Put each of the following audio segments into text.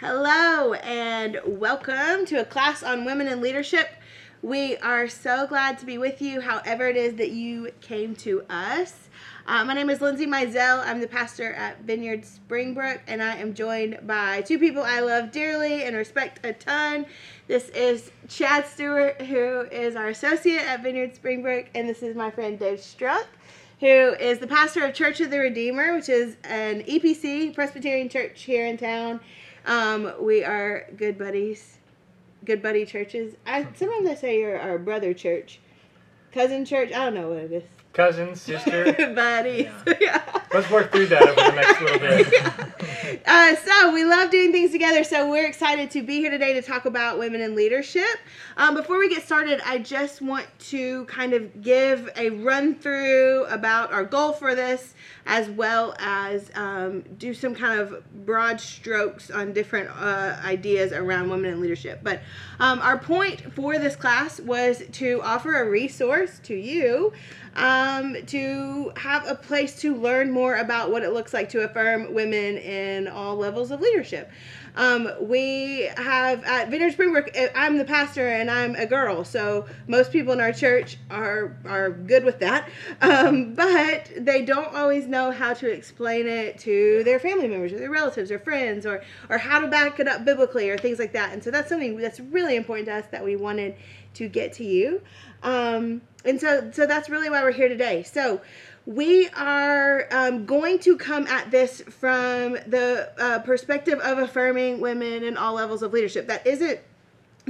Hello, and welcome to a class on women in leadership. We are so glad to be with you, however, it is that you came to us. Uh, my name is Lindsay Mizell. I'm the pastor at Vineyard Springbrook, and I am joined by two people I love dearly and respect a ton. This is Chad Stewart, who is our associate at Vineyard Springbrook, and this is my friend Dave Strunk, who is the pastor of Church of the Redeemer, which is an EPC Presbyterian church here in town. Um, we are good buddies, good buddy churches. I sometimes I say you're our brother church, cousin church. I don't know what it is. Cousin, sister. buddies. Yeah. Yeah. Let's work through that over the next little bit. Uh, so we love doing things together. So we're excited to be here today to talk about women in leadership. Um, before we get started, I just want to kind of give a run through about our goal for this, as well as um, do some kind of broad strokes on different uh, ideas around women in leadership. But um, our point for this class was to offer a resource to you um, to have a place to learn more about what it looks like to affirm women in all levels of leadership. Um, we have at Vineyard Springbrook. eh, I'm the pastor and I'm a girl, so most people in our church are are good with that. Um, but they don't always know how to explain it to their family members or their relatives or friends or or how to back it up biblically or things like that. And so that's something that's really important to us that we wanted to get to you. Um, and so so that's really why we're here today. So we are um, going to come at this from the uh, perspective of affirming women in all levels of leadership. That isn't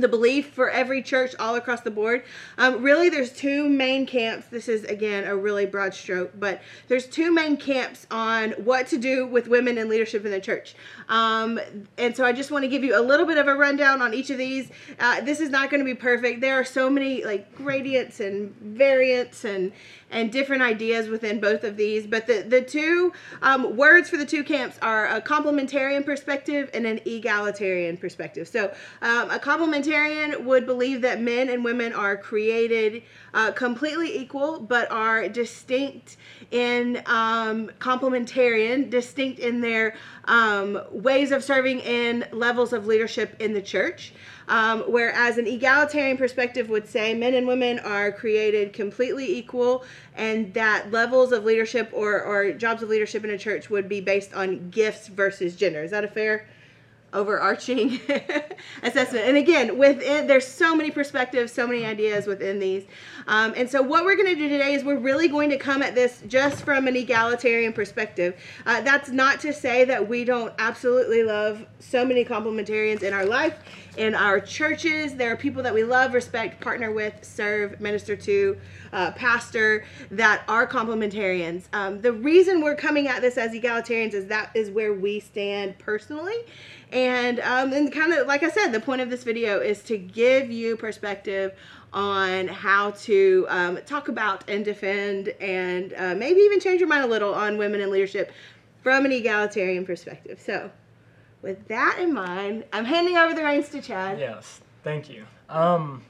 the belief for every church all across the board. Um, really, there's two main camps. This is, again, a really broad stroke, but there's two main camps on what to do with women in leadership in the church. Um, and so I just want to give you a little bit of a rundown on each of these. Uh, this is not going to be perfect. There are so many like gradients and variants and and different ideas within both of these. But the, the two um, words for the two camps are a complementarian perspective and an egalitarian perspective. So, um, a complementarian would believe that men and women are created uh, completely equal, but are distinct in um, complementarian, distinct in their um, ways of serving in levels of leadership in the church. Um, whereas an egalitarian perspective would say men and women are created completely equal, and that levels of leadership or, or jobs of leadership in a church would be based on gifts versus gender. Is that a fair? Overarching assessment. And again within there's so many perspectives so many ideas within these. Um, and so what we're going to do today is we're really going to come at this just from an egalitarian perspective. Uh, that's not to say that we don't absolutely love so many complementarians in our life in our churches. There are people that we love respect partner with serve minister to uh, pastor that are complementarians. Um, the reason we're coming at this as egalitarians is that is where we stand personally. And um, and kind of like I said, the point of this video is to give you perspective on how to um, talk about and defend and uh, maybe even change your mind a little on women in leadership from an egalitarian perspective. So, with that in mind, I'm handing over the reins to Chad. Yes, thank you. Um,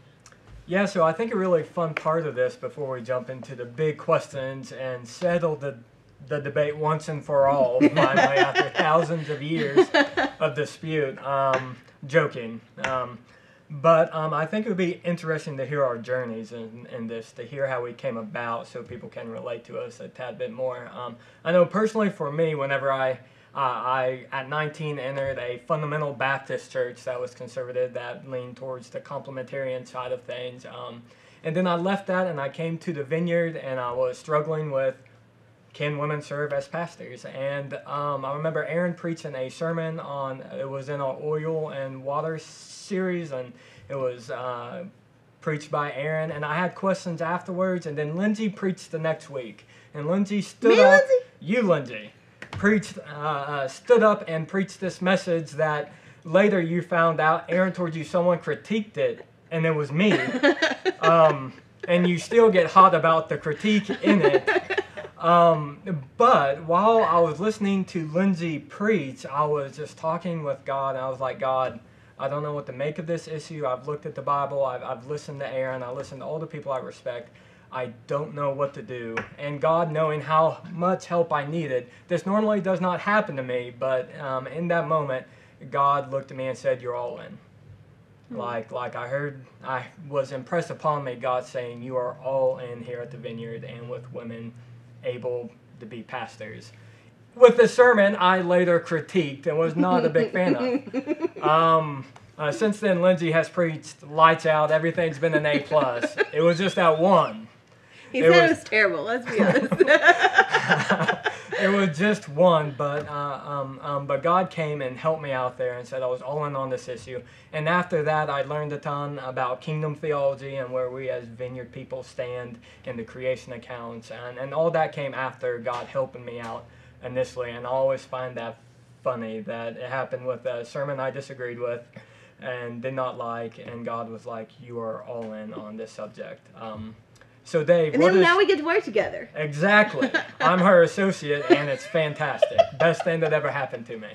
yeah, so I think a really fun part of this before we jump into the big questions and settle the the debate once and for all, finally, after thousands of years of dispute. Um, joking. Um, but um, I think it would be interesting to hear our journeys in, in this, to hear how we came about so people can relate to us a tad bit more. Um, I know personally for me, whenever I, uh, I at 19 entered a fundamental Baptist church that was conservative, that leaned towards the complementarian side of things. Um, and then I left that and I came to the vineyard and I was struggling with can women serve as pastors? And um, I remember Aaron preaching a sermon on it was in our oil and water series, and it was uh, preached by Aaron. And I had questions afterwards, and then Lindsay preached the next week, and Lindsay stood Me, up. Lindsay? You, Lindsay, preached, uh, uh, stood up and preached this message that later you found out Aaron told you someone critiqued it, and it was me. um, and you still get hot about the critique in it. Um, but while I was listening to Lindsay preach, I was just talking with God. And I was like, God, I don't know what to make of this issue. I've looked at the Bible. I've, I've listened to Aaron. I listened to all the people I respect. I don't know what to do. And God, knowing how much help I needed, this normally does not happen to me, but um, in that moment, God looked at me and said, "You're all in." Like like I heard, I was impressed upon me God saying, "You are all in here at the vineyard, and with women able to be pastors." With the sermon, I later critiqued and was not a big fan of. Um, uh, since then, Lindsay has preached lights out. Everything's been an A plus. It was just that one. He It said it was- was terrible. Let's be honest. it was just one, but uh, um, um, but God came and helped me out there and said I was all in on this issue. And after that, I learned a ton about kingdom theology and where we as vineyard people stand in the creation accounts, and and all that came after God helping me out initially. And I always find that funny that it happened with a sermon I disagreed with and did not like, and God was like, "You are all in on this subject." Um, so Dave, and what then is- now we get to work together. Exactly. I'm her associate, and it's fantastic. Best thing that ever happened to me.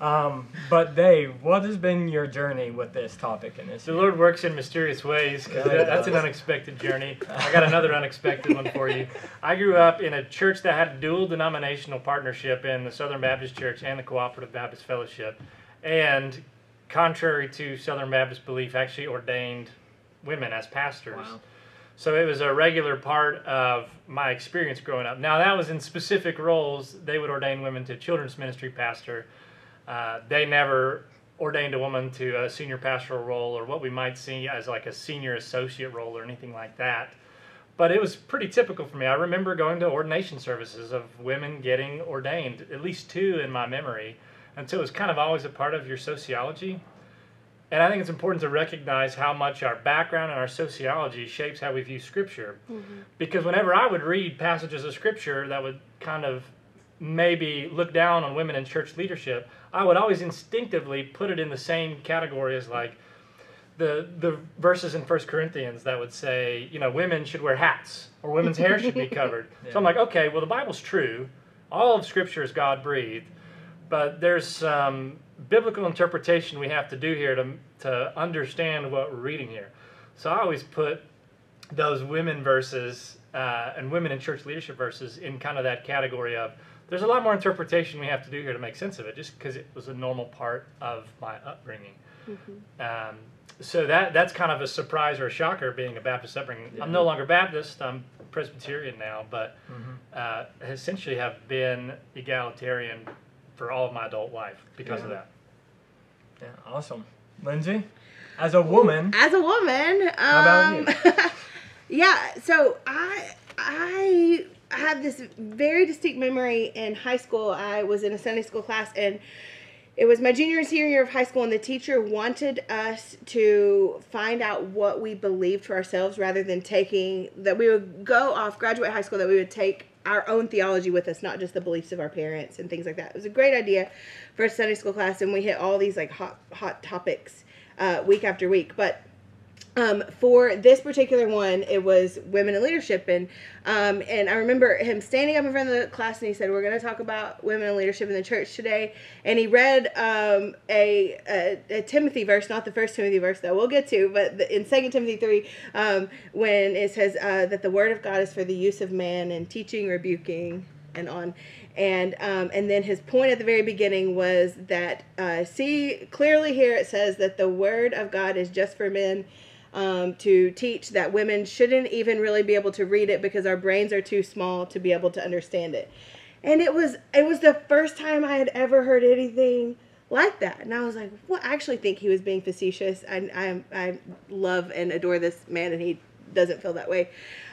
Um, but Dave, what has been your journey with this topic and this? The Lord works in mysterious ways because Yeah, that's an unexpected journey. I got another unexpected one for you. I grew up in a church that had a dual denominational partnership in the Southern Baptist Church and the Cooperative Baptist Fellowship, and contrary to Southern Baptist belief, actually ordained women as pastors. Wow. So it was a regular part of my experience growing up. Now that was in specific roles. They would ordain women to children's ministry pastor. Uh, they never ordained a woman to a senior pastoral role or what we might see as like a senior associate role or anything like that. But it was pretty typical for me. I remember going to ordination services of women getting ordained, at least two in my memory. And so it was kind of always a part of your sociology. And I think it's important to recognize how much our background and our sociology shapes how we view Scripture. Mm-hmm. Because whenever I would read passages of Scripture that would kind of maybe look down on women in church leadership, I would always instinctively put it in the same category as like the the verses in First Corinthians that would say, you know, women should wear hats or women's hair should be covered. So I'm like, okay, well the Bible's true. All of Scripture is God breathed, but there's some biblical interpretation we have to do here to to understand what we're reading here. So I always put those women verses uh, and women in church leadership verses in kind of that category of there's a lot more interpretation we have to do here to make sense of it just because it was a normal part of my upbringing. Um, so that that's kind of a surprise or a shocker being a baptist upbringing. I'm no longer baptist i'm presbyterian now but uh, essentially have been egalitarian for all of my adult life because of that Yeah, awesome. Lindsay, as a woman, As a woman, um, How about you? yeah. So I I have this very distinct memory in high school. I was in a Sunday school class and. It was my junior and senior year of high school, and the teacher wanted us to find out what we believed for ourselves rather than taking that we would go off, graduate high school, that we would take our own theology with us, not just the beliefs of our parents and things like that. It was a great idea for a Sunday school class, and we hit all these like hot hot topics uh, week after week. But um, for this particular one, it was women in leadership, and um, and I remember him standing up in front of the class, and he said, "We're going to talk about women in leadership in the church today." And he read um, a, a, a Timothy verse, not the first Timothy verse that we'll get to, but the, in Second Timothy three, um, when it says uh, that the word of God is for the use of man in teaching, rebuking, and on. And um, and then his point at the very beginning was that uh, see clearly here it says that the word of God is just for men um, to teach that women shouldn't even really be able to read it because our brains are too small to be able to understand it. And it was it was the first time I had ever heard anything like that, and I was like, "What?" I actually think he was being facetious. I I, I love and adore this man, and he doesn't feel that way.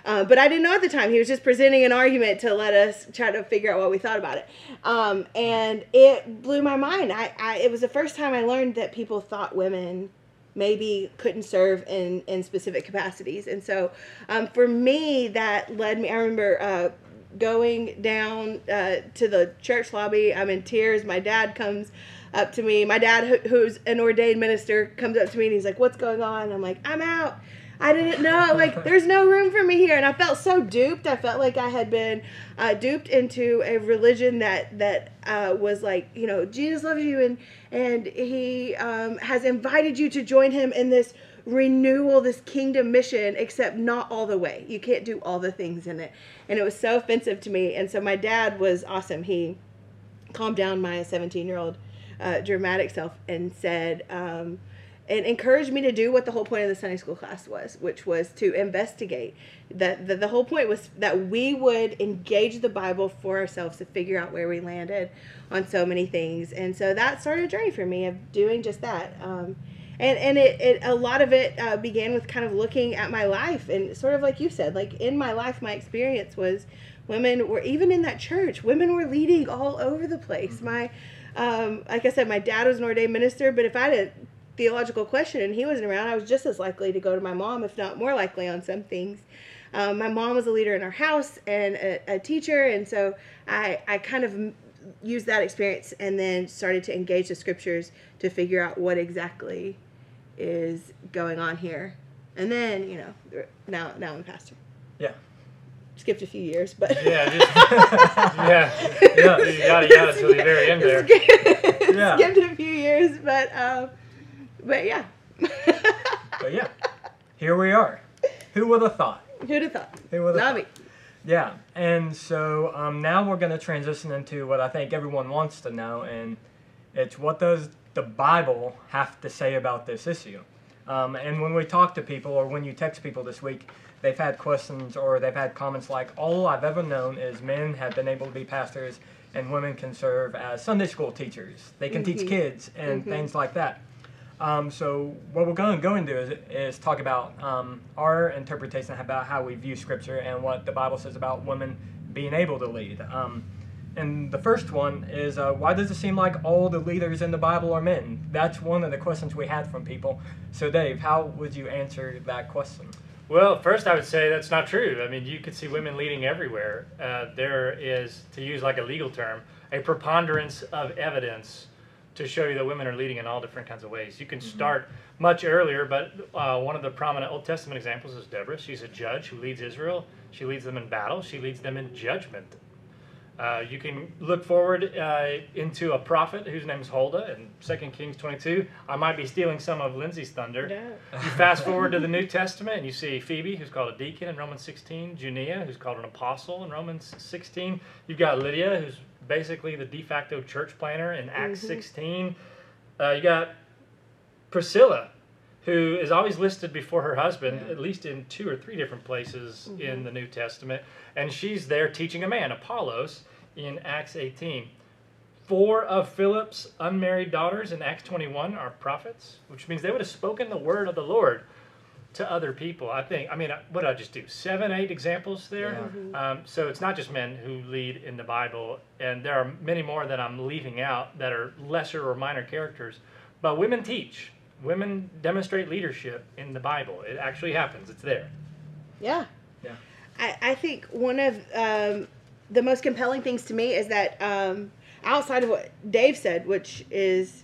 Uh, but I didn't know at the time. He was just presenting an argument to let us try to figure out what we thought about it. Um, and it blew my mind. I, I it was the first time I learned that people thought women maybe couldn't serve in in specific capacities. And so um, for me, that led me. I remember. Uh, going down uh, to the church lobby i'm in tears my dad comes up to me my dad who, who's an ordained minister comes up to me and he's like what's going on i'm like i'm out I didn't know. Like, there's no room for me here, and I felt so duped. I felt like I had been uh, duped into a religion that that uh, was like, you know, Jesus loves you, and and He um, has invited you to join Him in this renewal, this kingdom mission. Except not all the way. You can't do all the things in it, and it was so offensive to me. And so my dad was awesome. He calmed down my 17 year old uh, dramatic self and said, um, and encouraged me to do what the whole point of the Sunday school class was, which was to investigate. That the, the whole point was that we would engage the Bible for ourselves to figure out where we landed on so many things. And so that started a journey for me of doing just that. Um, and and it, it a lot of it uh, began with kind of looking at my life and sort of like you said, like in my life, my experience was women were even in that church, women were leading all over the place. Mm-hmm. My um, like I said, my dad was an ordained minister, but if I had a theological question and he wasn't around, I was just as likely to go to my mom, if not more likely on some things. Um, my mom was a leader in our house and a, a teacher, and so I, I kind of used that experience and then started to engage the scriptures to figure out what exactly is going on here. And then, you know, now now I'm pastor. Yeah. Skipped a few years, but yeah, just, yeah, yeah, you got it, got it to the very end there. yeah. Skipped a few years, but um, but yeah. but yeah, here we are. Who would have thought? Who'd have thought? Who would have thought? me. Yeah, and so um, now we're going to transition into what I think everyone wants to know, and it's what does the Bible have to say about this issue? Um, and when we talk to people, or when you text people this week, they've had questions or they've had comments like, All I've ever known is men have been able to be pastors and women can serve as Sunday school teachers. They can mm-hmm. teach kids and mm-hmm. things like that. Um, so what we're going to go into is, is talk about um, our interpretation about how we view Scripture and what the Bible says about women being able to lead. Um, and the first one is uh, why does it seem like all the leaders in the Bible are men? That's one of the questions we had from people. So Dave, how would you answer that question? Well, first I would say that's not true. I mean, you could see women leading everywhere. Uh, there is, to use like a legal term, a preponderance of evidence to show you that women are leading in all different kinds of ways. You can mm-hmm. start much earlier, but uh, one of the prominent Old Testament examples is Deborah. She's a judge who leads Israel. She leads them in battle. She leads them in judgment. Uh, you can look forward uh, into a prophet whose name is Huldah in 2 Kings 22. I might be stealing some of Lindsay's thunder. No. You fast forward to the New Testament and you see Phoebe, who's called a deacon in Romans 16, Junia, who's called an apostle in Romans 16. You've got Lydia, who's basically the de facto church planter in Acts mm-hmm. 16. Uh, you got Priscilla, who is always listed before her husband, yeah. at least in two or three different places mm-hmm. in the New Testament. And she's there teaching a man, Apollos, in Acts 18. Four of Philip's unmarried daughters in Acts 21 are prophets, which means they would have spoken the word of the Lord to other people. I think. I mean, what did I just do? Seven, eight examples there. Yeah. Mm-hmm. Um, so it's not just men who lead in the Bible, and there are many more that I'm leaving out that are lesser or minor characters. But women teach. Women demonstrate leadership in the Bible. It actually happens. It's there. Yeah. Yeah. I, I think one of um, the most compelling things to me is that um, outside of what Dave said, which is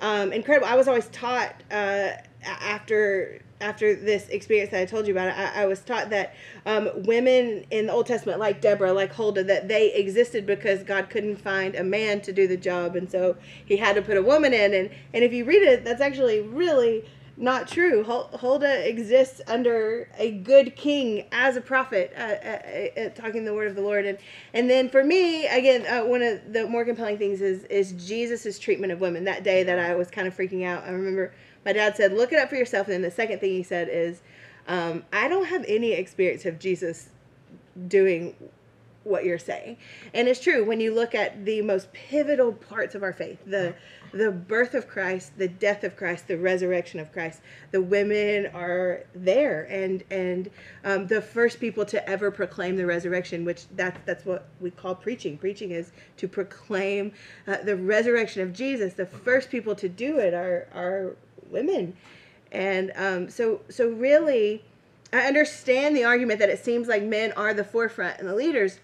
um, incredible, I was always taught uh, after after this experience that I told you about, I, I was taught that um, women in the Old Testament, like Deborah, like Huldah, that they existed because God couldn't find a man to do the job, and so He had to put a woman in. And and if you read it, that's actually really not true. Huldah exists under a good king as a prophet, uh, uh, uh, talking the word of the Lord. And and then for me, again, uh, one of the more compelling things is is Jesus's treatment of women. That day that I was kind of freaking out, I remember my dad said, look it up for yourself. And then the second thing he said is, um, I don't have any experience of Jesus doing what you're saying. And it's true when you look at the most pivotal parts of our faith, the the birth of Christ, the death of Christ, the resurrection of Christ. The women are there, and and um, the first people to ever proclaim the resurrection, which that's that's what we call preaching. Preaching is to proclaim uh, the resurrection of Jesus. The first people to do it are are women. And um, so, so really, I understand the argument that it seems like men are the forefront and the leaders,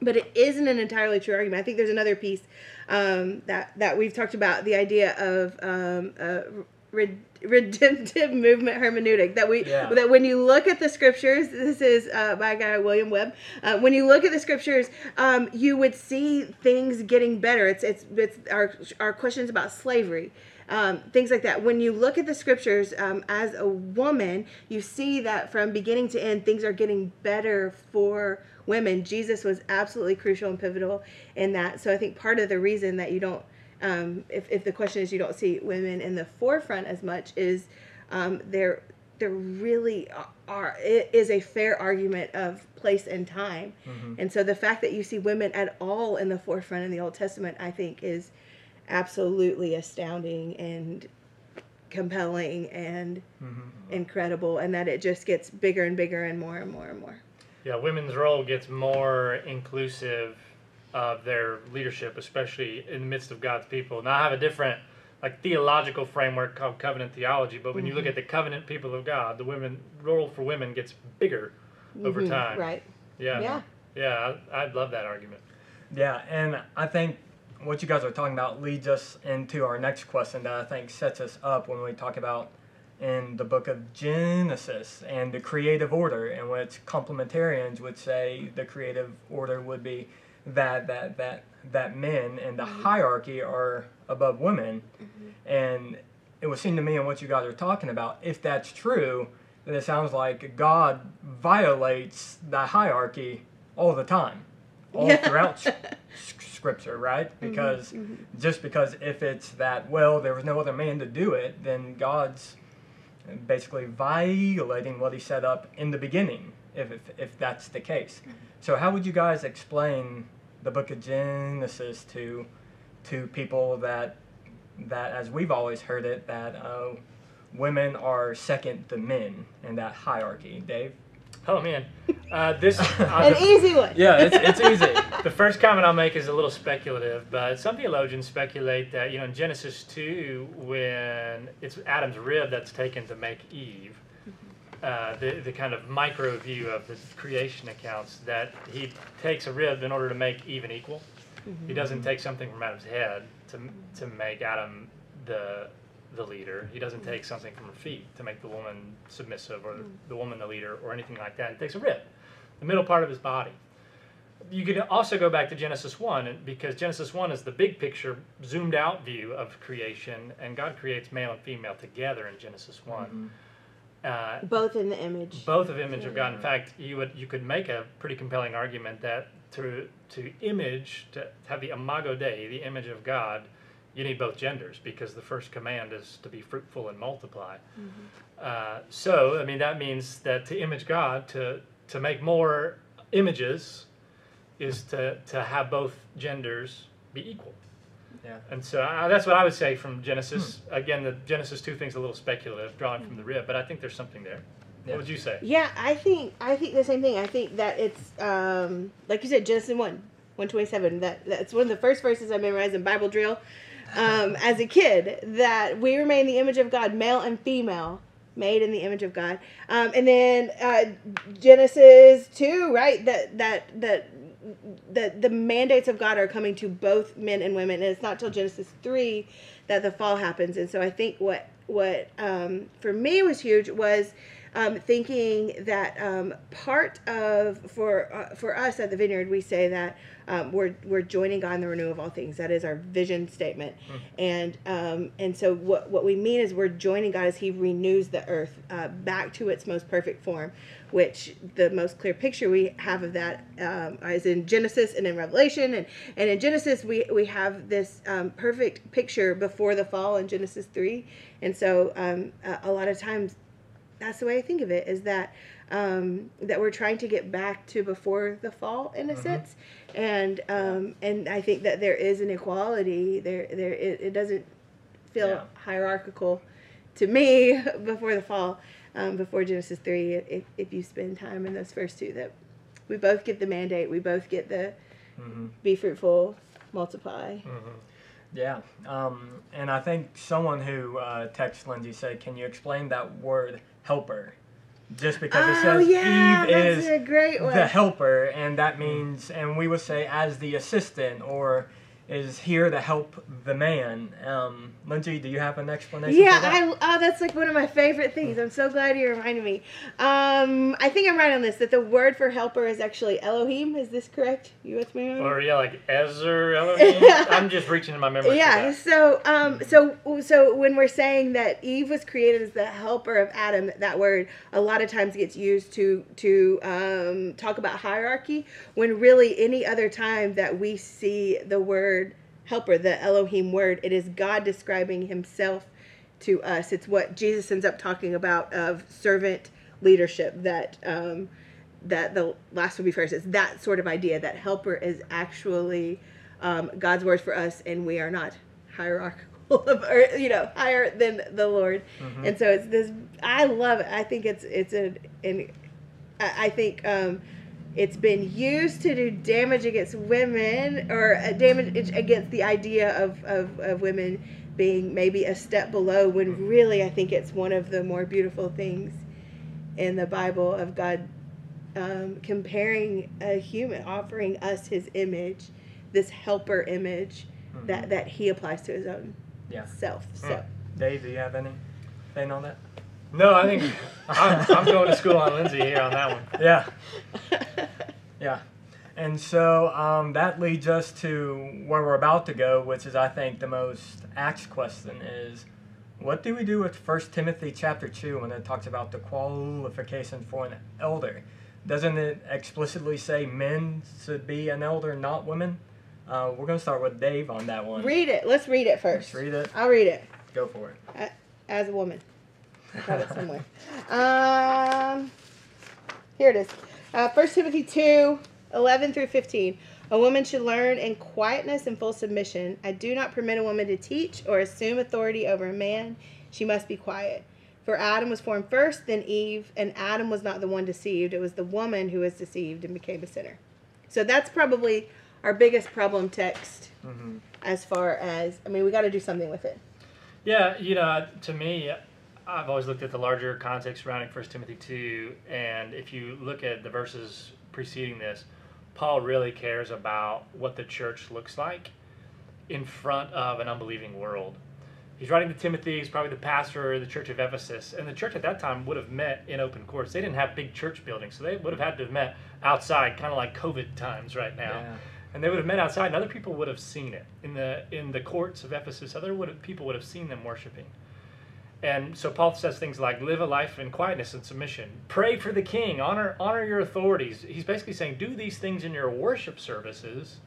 but it isn't an entirely true argument. I think there's another piece um, that that we've talked about the idea of um, uh, redemptive movement hermeneutic that we yeah. that when you look at the scriptures this is uh, by a guy william webb uh, when you look at the scriptures um, you would see things getting better it's it's it's our our questions about slavery um, things like that. When you look at the scriptures um, as a woman, you see that from beginning to end, things are getting better for women. Jesus was absolutely crucial and pivotal in that. So I think part of the reason that you don't um, if, if the question is you don't see women in the forefront as much, is um, there there really are, are it is a fair argument of place and time, and so the fact that you see women at all in the forefront in the Old Testament, I think, is absolutely astounding and compelling and incredible, and that it just gets bigger and bigger and more and more and more. Yeah, women's role gets more inclusive of their leadership, especially in the midst of God's people. Now, I have a different, like, theological framework called covenant theology, but when you look at the covenant people of God, the women role for women gets bigger over time. Mm-hmm. Right. Yeah. Yeah. Yeah, I, I'd love that argument. Yeah, and I think what you guys are talking about leads us into our next question that I think sets us up when we talk about in the book of Genesis and the creative order, in which complementarians would say the creative order would be that that that that men and the mm-hmm. hierarchy are above women, mm-hmm. and it would seem to me in what you guys are talking about, if that's true, then it sounds like God violates the hierarchy all the time, all Yeah. throughout Scripture, right? Because just because if it's that well, there was no other man to do it, then God's basically violating what He set up in the beginning, if if, if that's the case. So how would you guys explain the Book of Genesis to to people that that, as we've always heard it, that uh, women are second to men in that hierarchy? Dave. Oh, man. Uh, this. Uh, An the- easy one. Yeah, it's it's easy. The first comment I'll make is a little speculative, but some theologians speculate that, you know, in Genesis 2, when it's Adam's rib that's taken to make Eve, uh, the, the kind of micro view of the creation accounts, that he takes a rib in order to make Eve an equal. He doesn't take something from Adam's head to, to make Adam the, the leader. He doesn't take something from her feet to make the woman submissive or the woman the leader or anything like that. He takes a rib, the middle part of his body you can also go back to Genesis 1 because Genesis 1 is the big picture, zoomed out view of creation, and God creates male and female together in Genesis one Uh, Both in the image. both of image of God. In fact, you would you could make a pretty compelling argument that to to image to have the imago Dei, the image of God, you need both genders because the first command is to be fruitful and multiply. Uh, so I mean that means that to image God, to to make more images, is to to have both genders be equal. Yeah. And so uh, that's what I would say from Genesis. Again, the Genesis two thing's a little speculative, drawing from the rib, but I think there's something there. Yeah. What would you say? Yeah, I think I think the same thing. I think that it's um, like you said, Genesis one, one twenty seven. That that's one of the first verses I memorized in Bible drill um, as a kid. That we remain the image of God, male and female, made in the image of God. Um, and then uh, Genesis two, right? That that that the the mandates of God are coming to both men and women, and it's not till Genesis three that the fall happens. And so I think what what um, for me was huge was um, thinking that um, part of for uh, for us at the Vineyard, we say that um, we're we're joining God in the renewal of all things. That is our vision statement, and um, and so what what we mean is we're joining God as He renews the earth uh, back to its most perfect form. Which the most clear picture we have of that um, is in Genesis and in Revelation, and, and in Genesis we we have this um, perfect picture before the fall in Genesis three, and so um, a, a lot of times that's the way I think of it is that um, that we're trying to get back to before the fall in a sense, and um, and I think that there is an equality there. There it, it doesn't feel Yeah. hierarchical to me before the fall, um, before Genesis three. If if you spend time in those first two, that we both get the mandate, we both get the hmm be fruitful, multiply. Yeah, um, and I think someone who uh, texted Lindsay said, "Can you explain that word helper?" Just because it Oh says yeah, Eve is a great the helper, and that means, and we would say as the assistant, or is here to help the man. Um, Lindsay, do you have an explanation? Yeah, for that? I oh, that's like one of my favorite things. I'm so glad you reminded me. Um, I think I'm right on this. That the word for helper is actually Elohim. Is this correct? You with me? on? Or yeah, like Ezer Elohim. I'm just reaching in my memory. for yeah. that. So um, so so when we're saying that Eve was created as the helper of Adam, that word a lot of times gets used to to um, talk about hierarchy. When really any other time that we see the word helper, the Elohim word. It is God describing himself to us. It's what Jesus ends up talking about of servant leadership that um, that the last will be first. It's that sort of idea that helper is actually um, God's word for us, and we are not hierarchical of, or you know, higher than the Lord. And so it's this. I love it. I think it's it's a and I I think um, it's been used to do damage against women or uh, damage against the idea of, of, of women being maybe a step below when really I think it's one of the more beautiful things in the Bible of God um, comparing a human, offering us his image, this helper image that, that he applies to his own Yeah. self. So. Dave, do you have any, anything on that? No, I think I'm, I'm going to school on Lindsay here on that one. Yeah. Yeah. And so um, that leads us to where we're about to go, which is, I think, the most asked question is, what do we do with 1 Timothy chapter 2 when it talks about the qualification for an elder? Doesn't it explicitly say men should be an elder, not women? Uh, we're going to start with Dave on that one. Read it. Let's read it 1st Let's read it. I'll read it. Go for it. as a woman. I have it somewhere. Um, here it is. Uh, 1 Timothy 2 11 through 15. A woman should learn in quietness and full submission. I do not permit a woman to teach or assume authority over a man. She must be quiet. For Adam was formed first, then Eve, and Adam was not the one deceived. It was the woman who was deceived and became a sinner. So that's probably our biggest problem text hmm as far as, I mean, we got to do something with it. Yeah, you know, to me, I've always looked at the larger context surrounding 1 Timothy 2, and if you look at the verses preceding this, Paul really cares about what the church looks like in front of an unbelieving world. He's writing to Timothy, he's probably the pastor of the church of Ephesus, and the church at that time would have met in open courts. They didn't have big church buildings, so they would have had to have met outside, kind of like COVID times right now Yeah. and they would have met outside, and other people would have seen it in the in the courts of Ephesus. Other would have, people would have seen them worshiping. And so Paul says things like, "Live a life in quietness and submission. Pray for the king. Honor honor your authorities." He's basically saying, "Do these things in your worship services."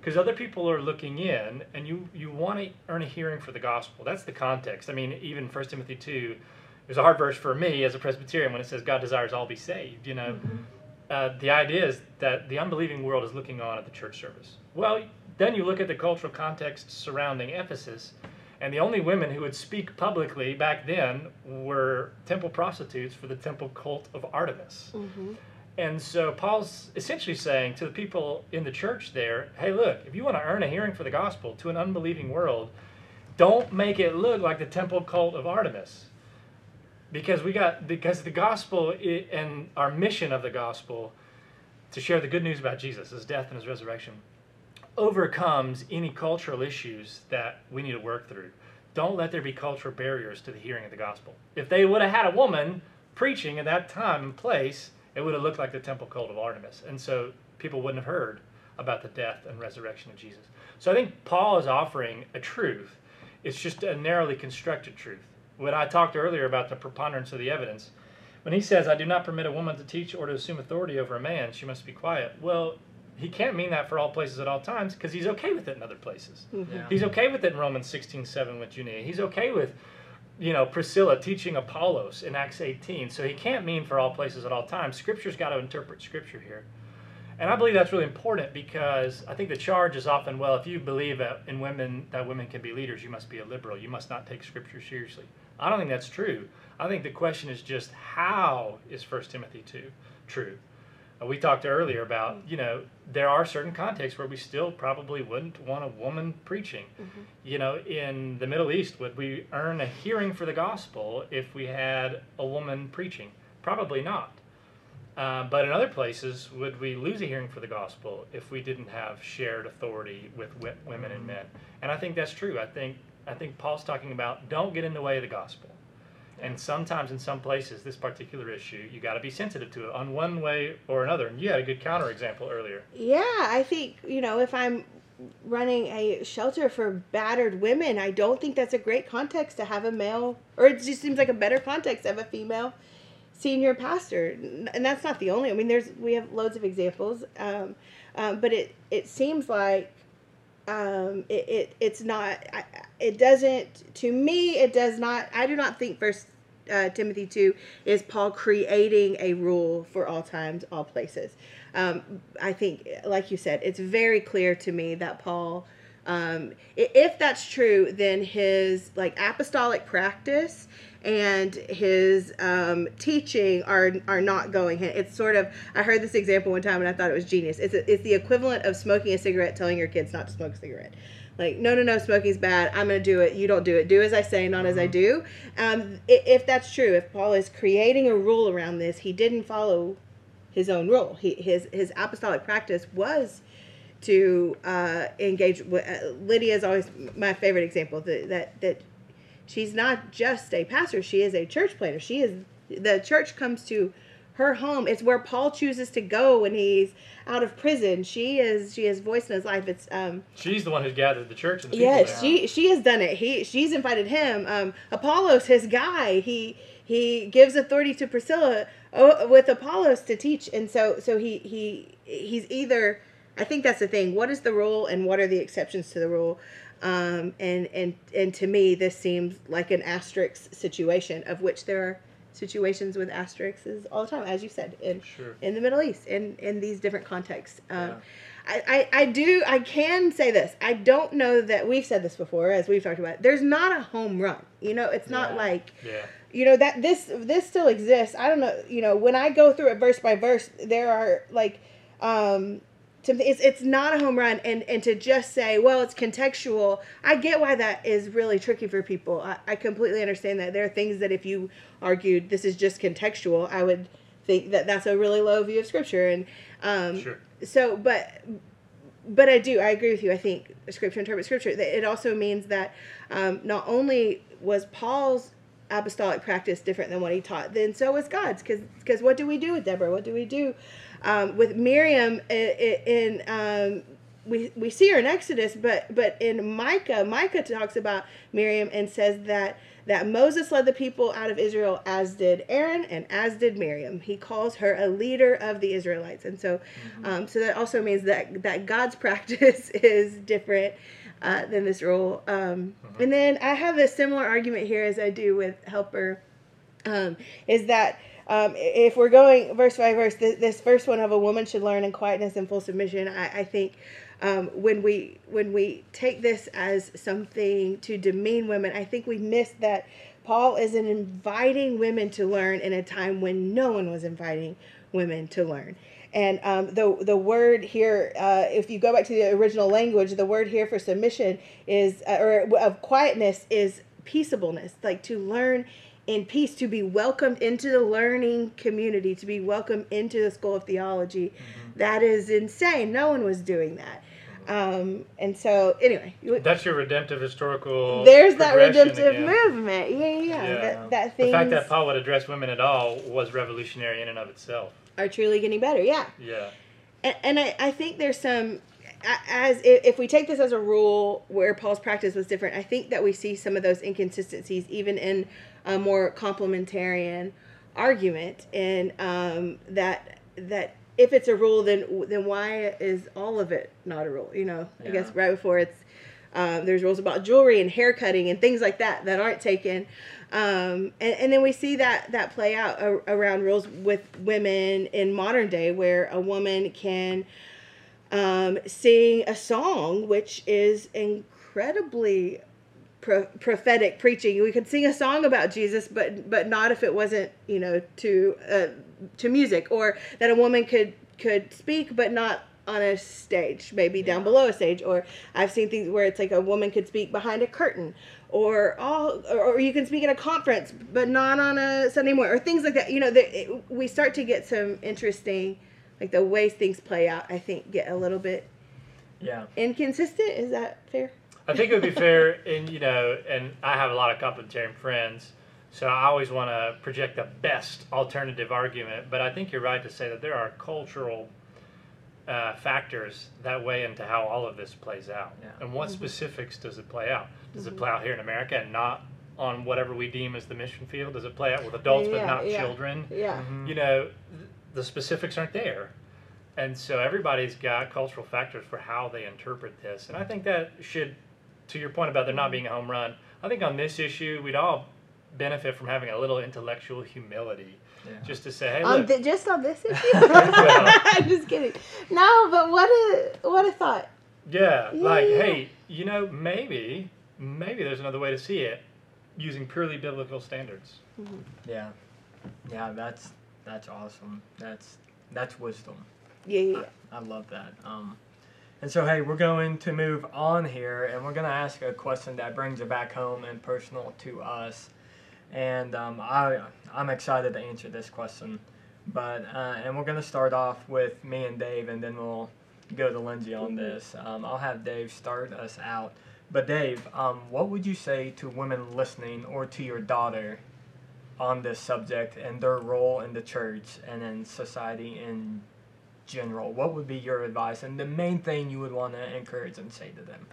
Because other people are looking in, and you, you want to earn a hearing for the gospel. That's the context. I mean, even 1 Timothy 2, there's a hard verse for me as a Presbyterian when it says God desires all be saved. You know, uh, the idea is that the unbelieving world is looking on at the church service. Well, then you look at the cultural context surrounding Ephesus, and the only women who would speak publicly back then were temple prostitutes for the temple cult of Artemis. Mm-hmm. And so Paul's essentially saying to the people in the church there, hey, look, if you want to earn a hearing for the gospel to an unbelieving world, don't make it look like the temple cult of Artemis. Because we got because the gospel and our mission of the gospel to share the good news about Jesus, his death and his resurrection, overcomes any cultural issues that we need to work through. Don't let there be cultural barriers to the hearing of the gospel. If they would have had a woman preaching at that time and place, it would have looked like the temple cult of Artemis, and so people wouldn't have heard about the death and resurrection of Jesus. So I think Paul is offering a truth. It's just a narrowly constructed truth. When I talked earlier about the preponderance of the evidence, when he says, I do not permit a woman to teach or to assume authority over a man, she must be quiet. Well, he can't mean that for all places at all times because he's okay with it in other places. Mm-hmm. Yeah. He's okay with it in Romans 16 7 with Junia. He's okay with, you know, Priscilla teaching Apollos in Acts 18. So he can't mean for all places at all times. Scripture's got to interpret Scripture here. And I believe that's really important because I think the charge is often, well, if you believe in women that women can be leaders, you must be a liberal. You must not take Scripture seriously. I don't think that's true. I think the question is just how is 1 Timothy 2 true? Uh, we talked earlier about, you know, there are certain contexts where we still probably wouldn't want a woman preaching. You know, in the Middle East, would we earn a hearing for the gospel if we had a woman preaching? Probably not. Uh, but in other places, would we lose a hearing for the gospel if we didn't have shared authority with wi- women and men? And I think that's true. I think I think Paul's talking about don't get in the way of the gospel. And sometimes in some places, this particular issue, you got to be sensitive to it on one way or another. And you had a good counterexample earlier. Yeah, I think, you know, if I'm running a shelter for battered women, I don't think that's a great context to have a male, or it just seems like a better context to have a female senior pastor. And that's not the only. I mean, there's we have loads of examples, um, um, but it it seems like um, it, it it's not. I- It doesn't. To me, it does not. I do not think First uh, Timothy two is Paul creating a rule for all times, all places. Um, I think, like you said, it's very clear to me that Paul. Um, if that's true, then his like apostolic practice and his um, teaching are are not going. hand- It's sort of I heard this example one time and I thought it was genius. It's it's the equivalent of smoking a cigarette, telling your kids not to smoke a cigarette. Like no no no smoking's bad. I'm gonna do it. You don't do it. Do as I say, not as I do. Um, if that's true, if Paul is creating a rule around this, he didn't follow his own rule. He his his apostolic practice was to uh, engage. with uh, Lydia is always my favorite example. That that that she's not just a pastor; she is a church planter. She is the church comes to her home. It's where Paul chooses to go when he's out of prison. She is she has voice in his life. It's um She's the one who's gathered the church and the Yes, she she has done it. He she's invited him. Um, Apollos, his guy, he he gives authority to Priscilla uh, with Apollos to teach, and so so he he he's either. I think that's the thing. What is the rule, and what are the exceptions to the rule? Um, and and and to me, this seems like an asterisk situation, of which there are situations with asterisks all the time, as you said, in Sure. in the Middle East, in in these different contexts. Um, Yeah. I, I, I do I can say this. I don't know that we've said this before, as we've talked about. There's not a home run. You know, it's not Yeah. like Yeah. you know that this this still exists. I don't know. You know, when I go through it verse by verse, there are like um something it's it's not a home run and and to just say well it's contextual i get why that is really tricky for people i, I completely understand that there are things that if you argued this is just contextual i would think that that's a really low view of scripture and um Sure. so but but I do I agree with you. I think scripture interprets scripture. It also means that um, not only was Paul's apostolic practice different than what he taught, then so was God's. Because because what do we do with Deborah? What do we do um, with Miriam? i- i- In um, we we see her in Exodus, but but in Micah, Micah talks about Miriam and says that that Moses led the people out of Israel as did Aaron and as did Miriam. He calls her a leader of the Israelites, and so um, so that also means that that God's practice is different uh, than this rule. Um, And then I have a similar argument here as I do with Helper, um, is that. Um, if we're going verse by verse, this, this first one of a woman should learn in quietness and full submission. I, I think um, when we when we take this as something to demean women, I think we miss that Paul is an inviting women to learn in a time when no one was inviting women to learn. And um, the the word here, uh, if you go back to the original language, the word here for submission is uh, or of quietness is peaceableness, like to learn in peace, to be welcomed into the learning community, to be welcomed into the school of theology. That is insane. No one was doing that. Um, and so, anyway, That's your redemptive historical. there's that redemptive again. movement. Yeah, yeah, yeah. That, that The fact that Paul would address women at all was revolutionary in and of itself. are truly getting better. Yeah. Yeah. and, and I, I think there's some as if, if we take this as a rule where paul's practice was different i think that we see some of those inconsistencies even in a more complementarian argument and um, that that if it's a rule then then why is all of it not a rule? You know i guess right before it's um, there's rules about jewelry and hair cutting and things like that that aren't taken. Um, and, and then we see that that play out a, around rules with women in modern day where a woman can um, sing a song which is incredibly pro- prophetic preaching. We could sing a song about jesus but but not if it wasn't you know to uh, to music or that a woman could could speak but not on a stage maybe down below a stage or i've seen things where it's like a woman could speak behind a curtain or all or, or you can speak at a conference but not on a sunday morning or things like that. You know the, it, we start to get some interesting like the ways things play out i think get a little bit Yeah. inconsistent. Is that fair I think it would be fair, and you know, and I have a lot of complementarian friends, so I always want to project the best alternative argument. But I think you're right to say that there are cultural uh, factors that weigh into how all of this plays out. Yeah. And what mm-hmm. specifics does it play out? Does it mm-hmm. play out here in America and not on whatever we deem as the mission field? Does it play out with adults Yeah, but not yeah. children? yeah mm-hmm. You know, th- the specifics aren't there. and so everybody's got cultural factors for how they interpret this. And I think that should, to your point about there not being a home run, I think on this issue, we'd all benefit from having a little intellectual humility. Yeah. Just to say, hey, On look, th- just on this issue? I'm just kidding. No, but what a what a thought. yeah, like, Yeah. hey, you know, maybe, maybe there's another way to see it using purely biblical standards. Yeah, yeah, that's that's awesome. That's that's wisdom. Yeah, yeah. I love that. Um, and so, hey, we're going to move on here, and we're going to ask a question that brings it back home and personal to us. And um, I, I'm excited to answer this question. But uh, and we're going to start off with me and Dave, and then we'll go to Lindsay on this. Um, I'll have Dave start us out. But Dave, um, what would you say to women listening, or to your daughter, on this subject and their role in the church and in society in general, what would be your advice and the main thing you would want to encourage and say to them?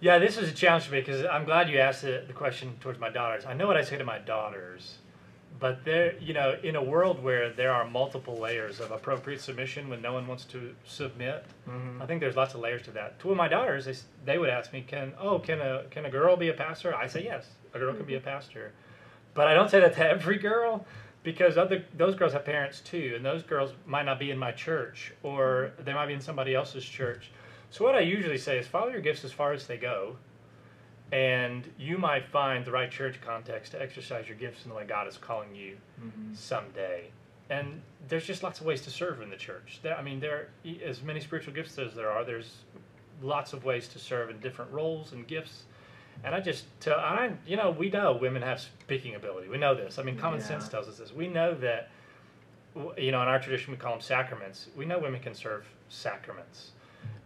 Yeah, this is a challenge for me because I'm glad you asked the, the question towards my daughters. I know what I say to my daughters, but there, you know, in a world where there are multiple layers of appropriate submission when no one wants to submit, Mm-hmm. I think there's lots of layers to that. To my daughters, they, they would ask me, "Can oh, can a can a girl be a pastor?" I say yes, a girl can be a pastor, but I don't say that to every girl because other those girls have parents too, and those girls might not be in my church or they might be in somebody else's church. So what I usually say is follow your gifts as far as they go, and you might find the right church context to exercise your gifts in the way God is calling you Mm-hmm. someday. And there's just lots of ways to serve in the church. There, I mean, there are as many spiritual gifts as there are. There's lots of ways to serve in different roles and gifts. And I just tell, I, you know, we know women have speaking ability. We know this. I mean, common Yeah. sense tells us this. We know that, you know, in our tradition we call them sacraments. We know women can serve sacraments.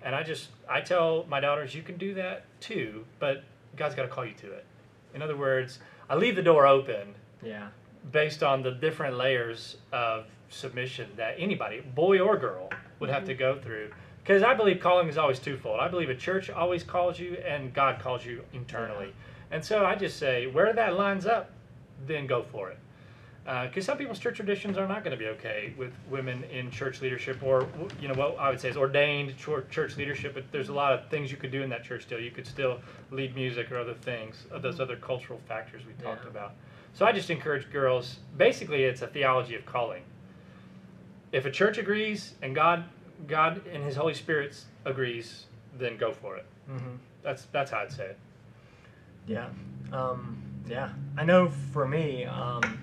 And I just, I tell my daughters, you can do that too, but God's got to call you to it. In other words, I leave the door open Yeah. based on the different layers of submission that anybody, boy or girl, would have to mm-hmm. go through. Because I believe calling is always twofold. I believe a church always calls you, and God calls you internally. And so I just say, where that lines up, then go for it. Because some people's church traditions are not going to be okay with women in church leadership, or you know what I would say is ordained church leadership. But there's a lot of things you could do in that church still. You could still lead music or other things, uh, those other cultural factors we talked Yeah. about. So I just encourage girls. Basically, it's a theology of calling. If a church agrees and God, God and His Holy Spirit agrees, then go for it. Mm-hmm. That's that's how I'd say it. Yeah. Um, yeah. I know for me, um,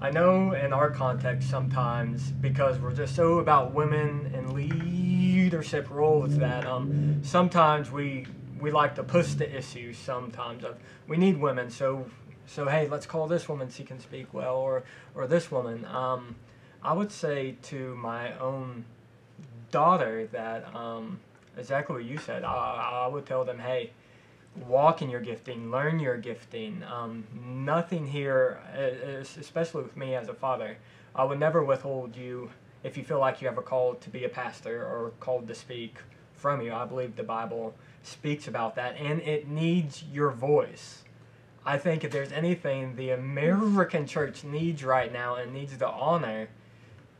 I know in our context sometimes because we're just so about women and leadership roles that um, sometimes we we like to push the issues sometimes of we need women so so hey let's call this woman she can speak well or or this woman um, I would say to my own daughter that um, exactly what you said I, I would tell them hey walk in your gifting, learn your gifting. Um, nothing here, especially with me as a father, I would never withhold you if you feel like you have a call to be a pastor or called to speak from you. I believe the Bible speaks about that, and it needs your voice. I think if there's anything the American church needs right now and needs to honor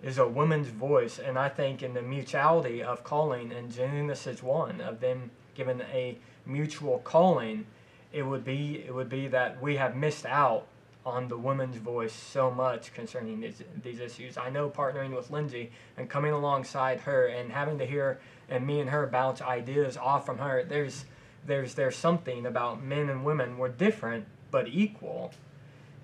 is a woman's voice. And I think in the mutuality of calling, and Genesis is 1, of them given a mutual calling, it would be it would be that we have missed out on the woman's voice so much concerning these, these issues. I know partnering with Lindsay and coming alongside her and having to hear and me and her bounce ideas off from her, there's there's there's something about men and women we're different but equal.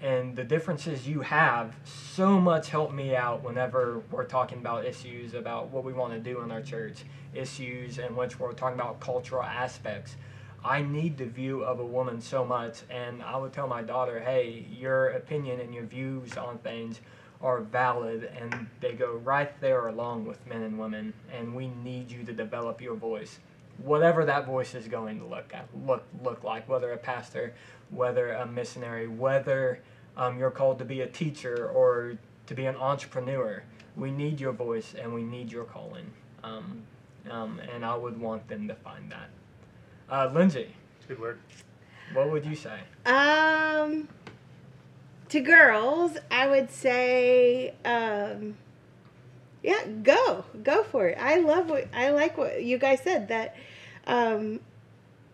And the differences you have so much help me out whenever we're talking about issues about what we want to do in our church, issues in which we're talking about cultural aspects. I need the view of a woman so much, and I would tell my daughter, hey, your opinion and your views on things are valid, and they go right there along with men and women, and we need you to develop your voice, whatever that voice is going to look at, look look like, whether a pastor, whether a missionary, whether um, you're called to be a teacher or to be an entrepreneur. We need your voice, and we need your calling, um, um, and I would want them to find that. Uh, Lindsay, good word. what would you say? Um, to girls, I would say, um, yeah, go, go for it. I love what I like what you guys said that um,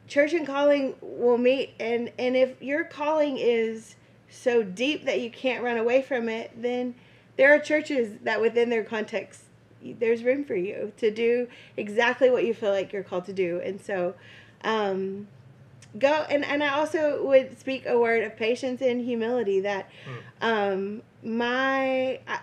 church and calling will meet, and and if your calling is so deep that you can't run away from it, then there are churches that within their context there's room for you to do exactly what you feel like you're called to do, and so. Um, go and, and i also would speak a word of patience and humility that um, my I,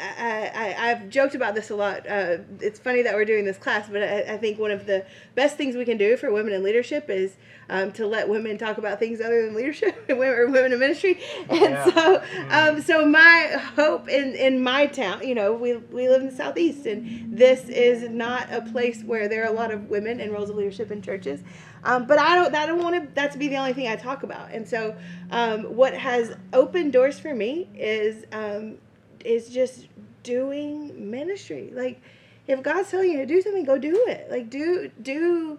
I, I, I've joked about this a lot. Uh, it's funny that we're doing this class, but I, I think one of the best things we can do for women in leadership is um, to let women talk about things other than leadership and women, or women in ministry. And Yeah. so, um, so my hope in, in my town, you know, we, we live in the southeast, and this is not a place where there are a lot of women in roles of leadership in churches. Um, but I don't. I don't want to, that to be the only thing I talk about. And so, um, what has opened doors for me is um, is just doing ministry. Like, if God's telling you to do something, go do it. Like, do do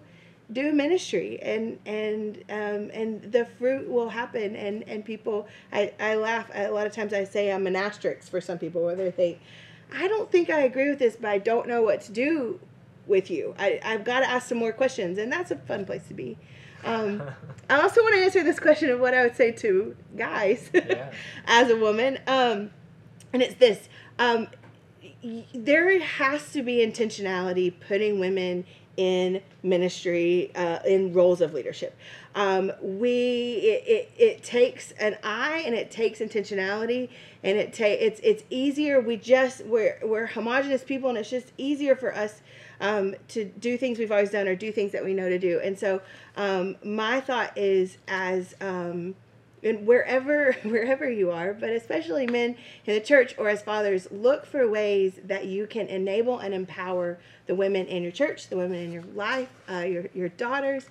do ministry, and and um, and the fruit will happen. And and people, I I laugh a lot of times. I say I'm an asterisk for some people, where they think, I don't think I agree with this, but I don't know what to do with you. I, I've got to ask some more questions, and that's a fun place to be. Um, I also want to answer this question of what I would say to guys Yeah. as a woman. Um, and it's this um, there has to be intentionality putting women in ministry uh, in roles of leadership. Um, we it, it, it takes an eye and it takes intentionality and it ta- it's it's easier. We just we're we're homogenous people and it's just easier for us um, to do things we've always done or do things that we know to do. And so um, my thought is as um, and wherever wherever you are but especially men in the church or as fathers look for ways that you can enable and empower the women in your church the women in your life uh, your, your daughters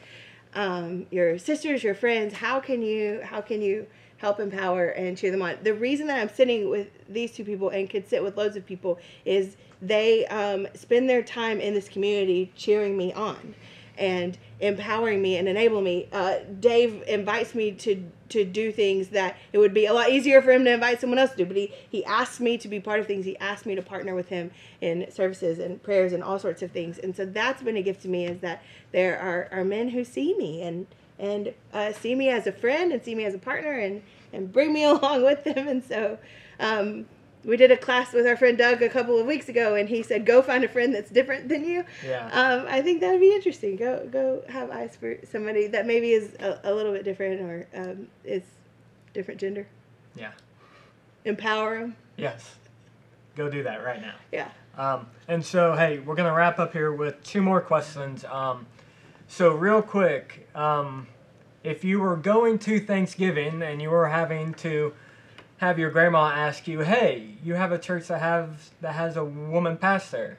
um, your sisters your friends. How can you how can you help empower and cheer them on? The reason that i'm sitting with these two people and could sit with loads of people is they um, spend their time in this community cheering me on and empowering me and enabling me. Uh, Dave invites me to to do things that it would be a lot easier for him to invite someone else to do. But he he asked me to be part of things. He asked me to partner with him in services and prayers and all sorts of things. And so that's been a gift to me is that there are, are men who see me and and uh, see me as a friend and see me as a partner and and bring me along with them. And so. Um, we did a class with our friend Doug a couple of weeks ago, and he said, "Go find a friend that's different than you." Yeah. Um, I think that would be interesting. Go go have eyes for somebody that maybe is a, a little bit different or um, is different gender. Yeah. Empower them. Yes. Go do that right now. Yeah. Um, and so, hey, we're going to wrap up here with two more questions. Um, so, real quick, um, if you were going to Thanksgiving and you were having to have your grandma ask you, "Hey, you have a church that have that has a woman pastor.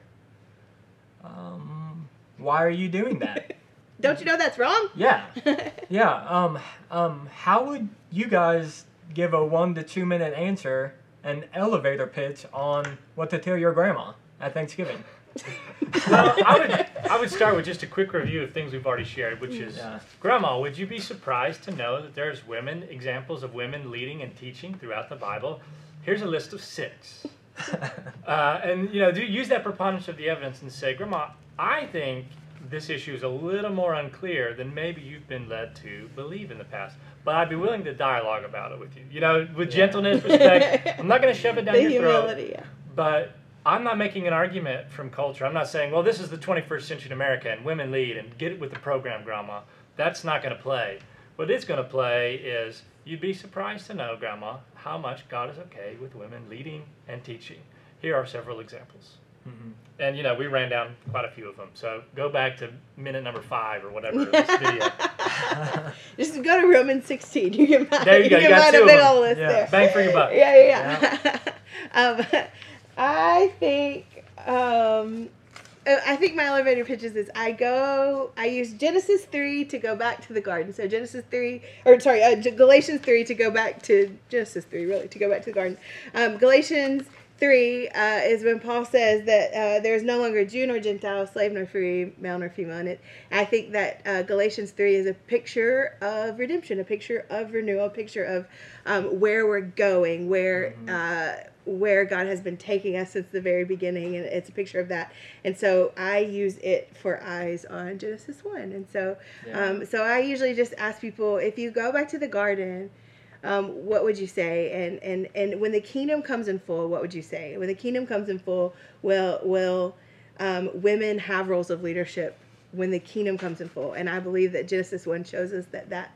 Um, why are you doing that?" Don't you know that's wrong? yeah, yeah. Um, um, how would you guys give a one to two minute answer, an elevator pitch on what to tell your grandma at Thanksgiving? Well, I would I would start with just a quick review of things we've already shared, which is Yeah. Grandma, would you be surprised to know that there's women examples of women leading and teaching throughout the Bible? Here's a list of six. Uh, and you know, do use that preponderance of the evidence and say, Grandma, I think this issue is a little more unclear than maybe you've been led to believe in the past. But I'd be willing to dialogue about it with you. You know, with gentleness, respect. I'm not going to shove it down the your throat. humility. Yeah. But I'm not making an argument from culture. I'm not saying, well, this is the 21st century in America and women lead and get it with the program, Grandma. That's not going to play. What is going to play is you'd be surprised to know, Grandma, how much God is okay with women leading and teaching. Here are several examples. Mhm. And, you know, we ran down quite a few of them. So go back to minute number five or whatever of this video. Just go to Romans 16. You can find, There you go, you got a big old list Yeah. there. Bang for your buck. Yeah, yeah, yeah. um, I think um, uh, I think my elevator pitches is I go I use Genesis three to go back to the garden. So Genesis three or sorry uh, Galatians three to go back to Genesis three really to go back to the garden. Um, Galatians 3 uh, is when Paul says that uh, there is no longer Jew nor Gentile, slave nor free, male nor female. And it, I think that uh, Galatians 3 is a picture of redemption, a picture of renewal, a picture of um, where we're going, where. Where God has been taking us since the very beginning, and it's a picture of that. And so I use it for eyes on Genesis one. And so, Yeah. um, so I usually just ask people if you go back to the garden, um, what would you say? And and and when the kingdom comes in full, what would you say? When the kingdom comes in full, will will um, women have roles of leadership when the kingdom comes in full? And I believe that Genesis one shows us that that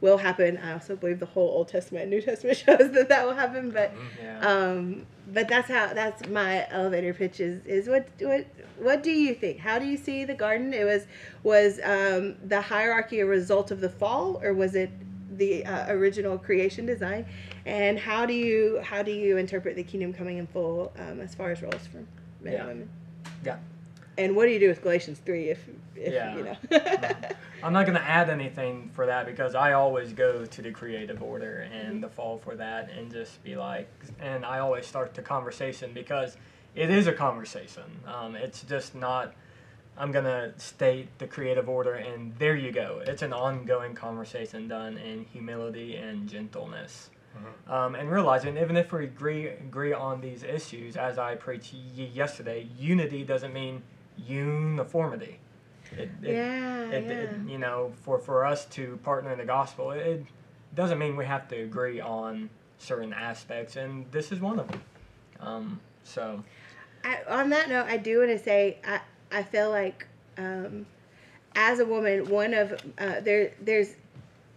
will happen. I also believe the whole Old Testament and New Testament shows that that will happen. But Yeah. um, but that's how that's my elevator pitch is, is what what what do you think? How do you see the garden? It was was um, the hierarchy a result of the fall, or was it the uh, original creation design? And how do you how do you interpret the kingdom coming in full um, as far as roles for men Yeah. and women? Yeah. And what do you do with Galatians three if if Yeah. you know? I'm not going to add anything for that because I always go to the creative order and the fall for that and just be like, and I always start the conversation because it is a conversation. Um, it's just not, I'm going to state the creative order and there you go. It's an ongoing conversation done in humility and gentleness. Um, and realizing even if we agree agree on these issues, as I preached y- yesterday, unity doesn't mean uniformity. It, it, yeah, it, yeah. you know, for, for us to partner in the gospel, it, it doesn't mean we have to agree on certain aspects, and this is one of them. Um, so, I, on that note, I do want to say I, I feel like um, as a woman, one of uh, there there's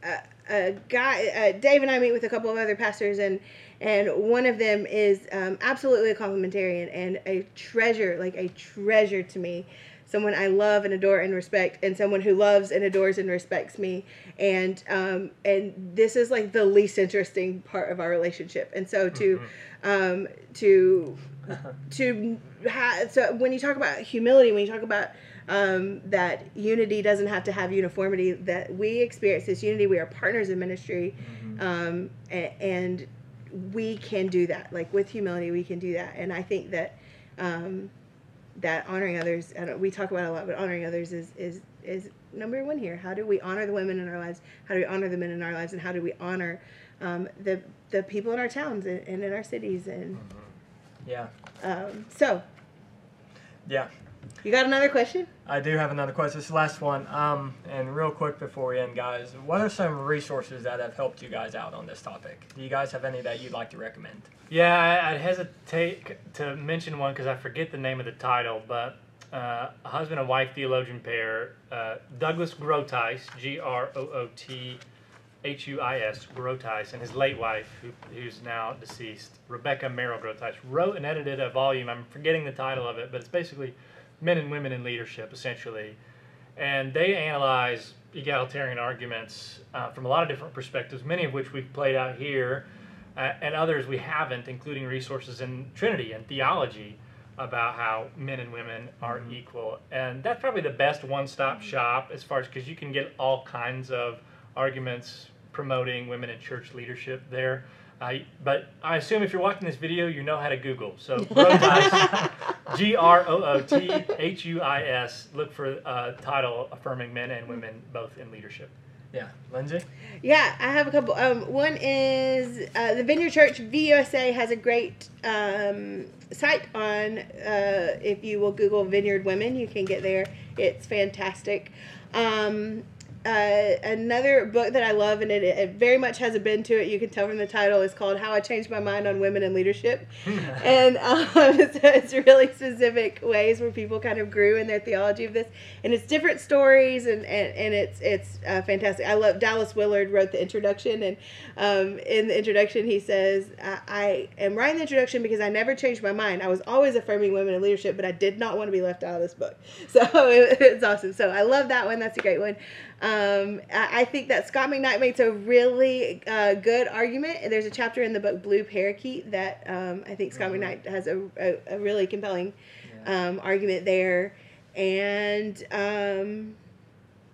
a, a guy. Uh, Dave and I meet with a couple of other pastors, and and one of them is um, absolutely a complementarian and a treasure, like a treasure to me. Someone I love and adore and respect, and someone who loves and adores and respects me, and um, and this is like the least interesting part of our relationship. And so to um, to to ha- so when you talk about humility when you talk about um, that unity doesn't have to have uniformity that we experience this unity we are partners in ministry um, a- and we can do that. Like with humility we can do that. And i think that um, that honoring others I we talk about it a lot but honoring others is is is number one here. How do we honor the women in our lives? How do we honor the men in our lives? And how do we honor um, the the people in our towns and, and in our cities and yeah, um, so, yeah. You got another question? I do have another question. This is the last one. Um, and real quick before we end, guys, what are some resources that have helped you guys out on this topic? Do you guys have any that you'd like to recommend? Yeah, I, I'd hesitate to mention one because I forget the name of the title, but uh, a husband and wife theologian pair, uh, Douglas Groothuis, G R O O T H U I S, Groothuis, and his late wife, who, who's now deceased, Rebecca Merrill Groothuis, wrote and edited a volume. I'm forgetting the title of it, but it's basically men and women in leadership, essentially. And they analyze egalitarian arguments uh, from a lot of different perspectives, many of which we've played out here, uh, and others we haven't, including resources in Trinity and theology about how men and women are equal. And that's probably the best one stop shop as far as because you can get all kinds of arguments promoting women in church leadership there. Uh, but I assume if you're watching this video, you know how to Google. So G R O O T H U I S. Look for uh, title affirming men and women both in leadership. Yeah, Lindsay? Yeah, I have a couple. Um, one is uh, the Vineyard Church VUSA has a great um, site on. Uh, if you will Google Vineyard Women, you can get there. It's fantastic. Um, uh, another book that I love, and it, it very much has a bend to it. You can tell from the title. is called "How I Changed My Mind on Women and Leadership," and um, it's, it's really specific ways where people kind of grew in their theology of this, and it's different stories, and and, and it's it's uh, fantastic. I love Dallas Willard wrote the introduction, and um, in the introduction he says, I, "I am writing the introduction because I never changed my mind. I was always affirming women in leadership, but I did not want to be left out of this book." So it, it's awesome. So I love that one. That's a great one. Um, I, I think that Scot McKnight makes a really uh, good argument. There's a chapter in the book Blue Parakeet that um, I think Scot McKnight has a, a, a really compelling um, argument there. And um,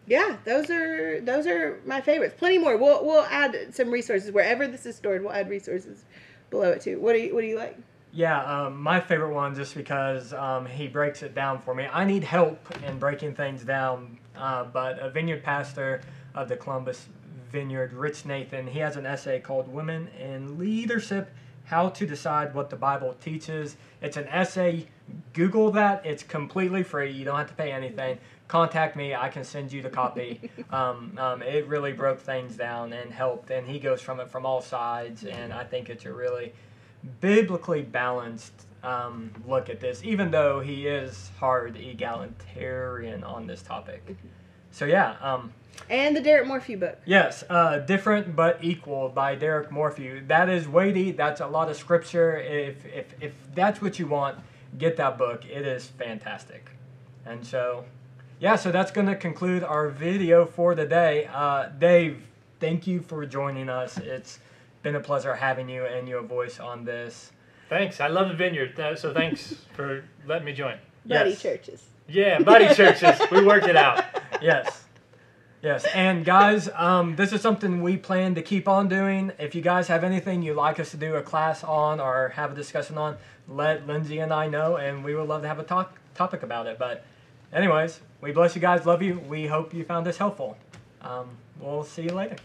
yeah, those are those are my favorites. Plenty more. We'll we'll add some resources wherever this is stored. We'll add resources below it too. What do you what do you like? Yeah, um, my favorite one just because um, he breaks it down for me. I need help in breaking things down, uh, but a vineyard pastor of the Columbus Vineyard, Rich Nathan, he has an essay called Women in Leadership How to Decide What the Bible Teaches. It's an essay. Google that. It's completely free. You don't have to pay anything. Contact me. I can send you the copy. um, um, it really broke things down and helped, and he goes from it from all sides, and I think it's a really biblically balanced um, look at this, even though he is hard egalitarian on this topic. So yeah, um, And the Derek Morphew book. yes, uh, different but equal by Derek Morphew. That is weighty. That's a lot of scripture. If if if that's what you want, get that book. It is fantastic. And so, yeah, so that's going to conclude our video for the day. Uh, Dave, thank you for joining us. It's been a pleasure having you and your voice on this. Thanks. I love the vineyard, so thanks for letting me join. Buddy Yes. churches. Yeah, buddy churches. We worked it out. yes. Yes. And guys, um, this is something we plan to keep on doing. If you guys have anything you'd like us to do a class on or have a discussion on, let Lindsay and I know, and we would love to have a talk, topic about it. But, anyways, we bless you guys. Love you. We hope you found this helpful. Um, we'll see you later.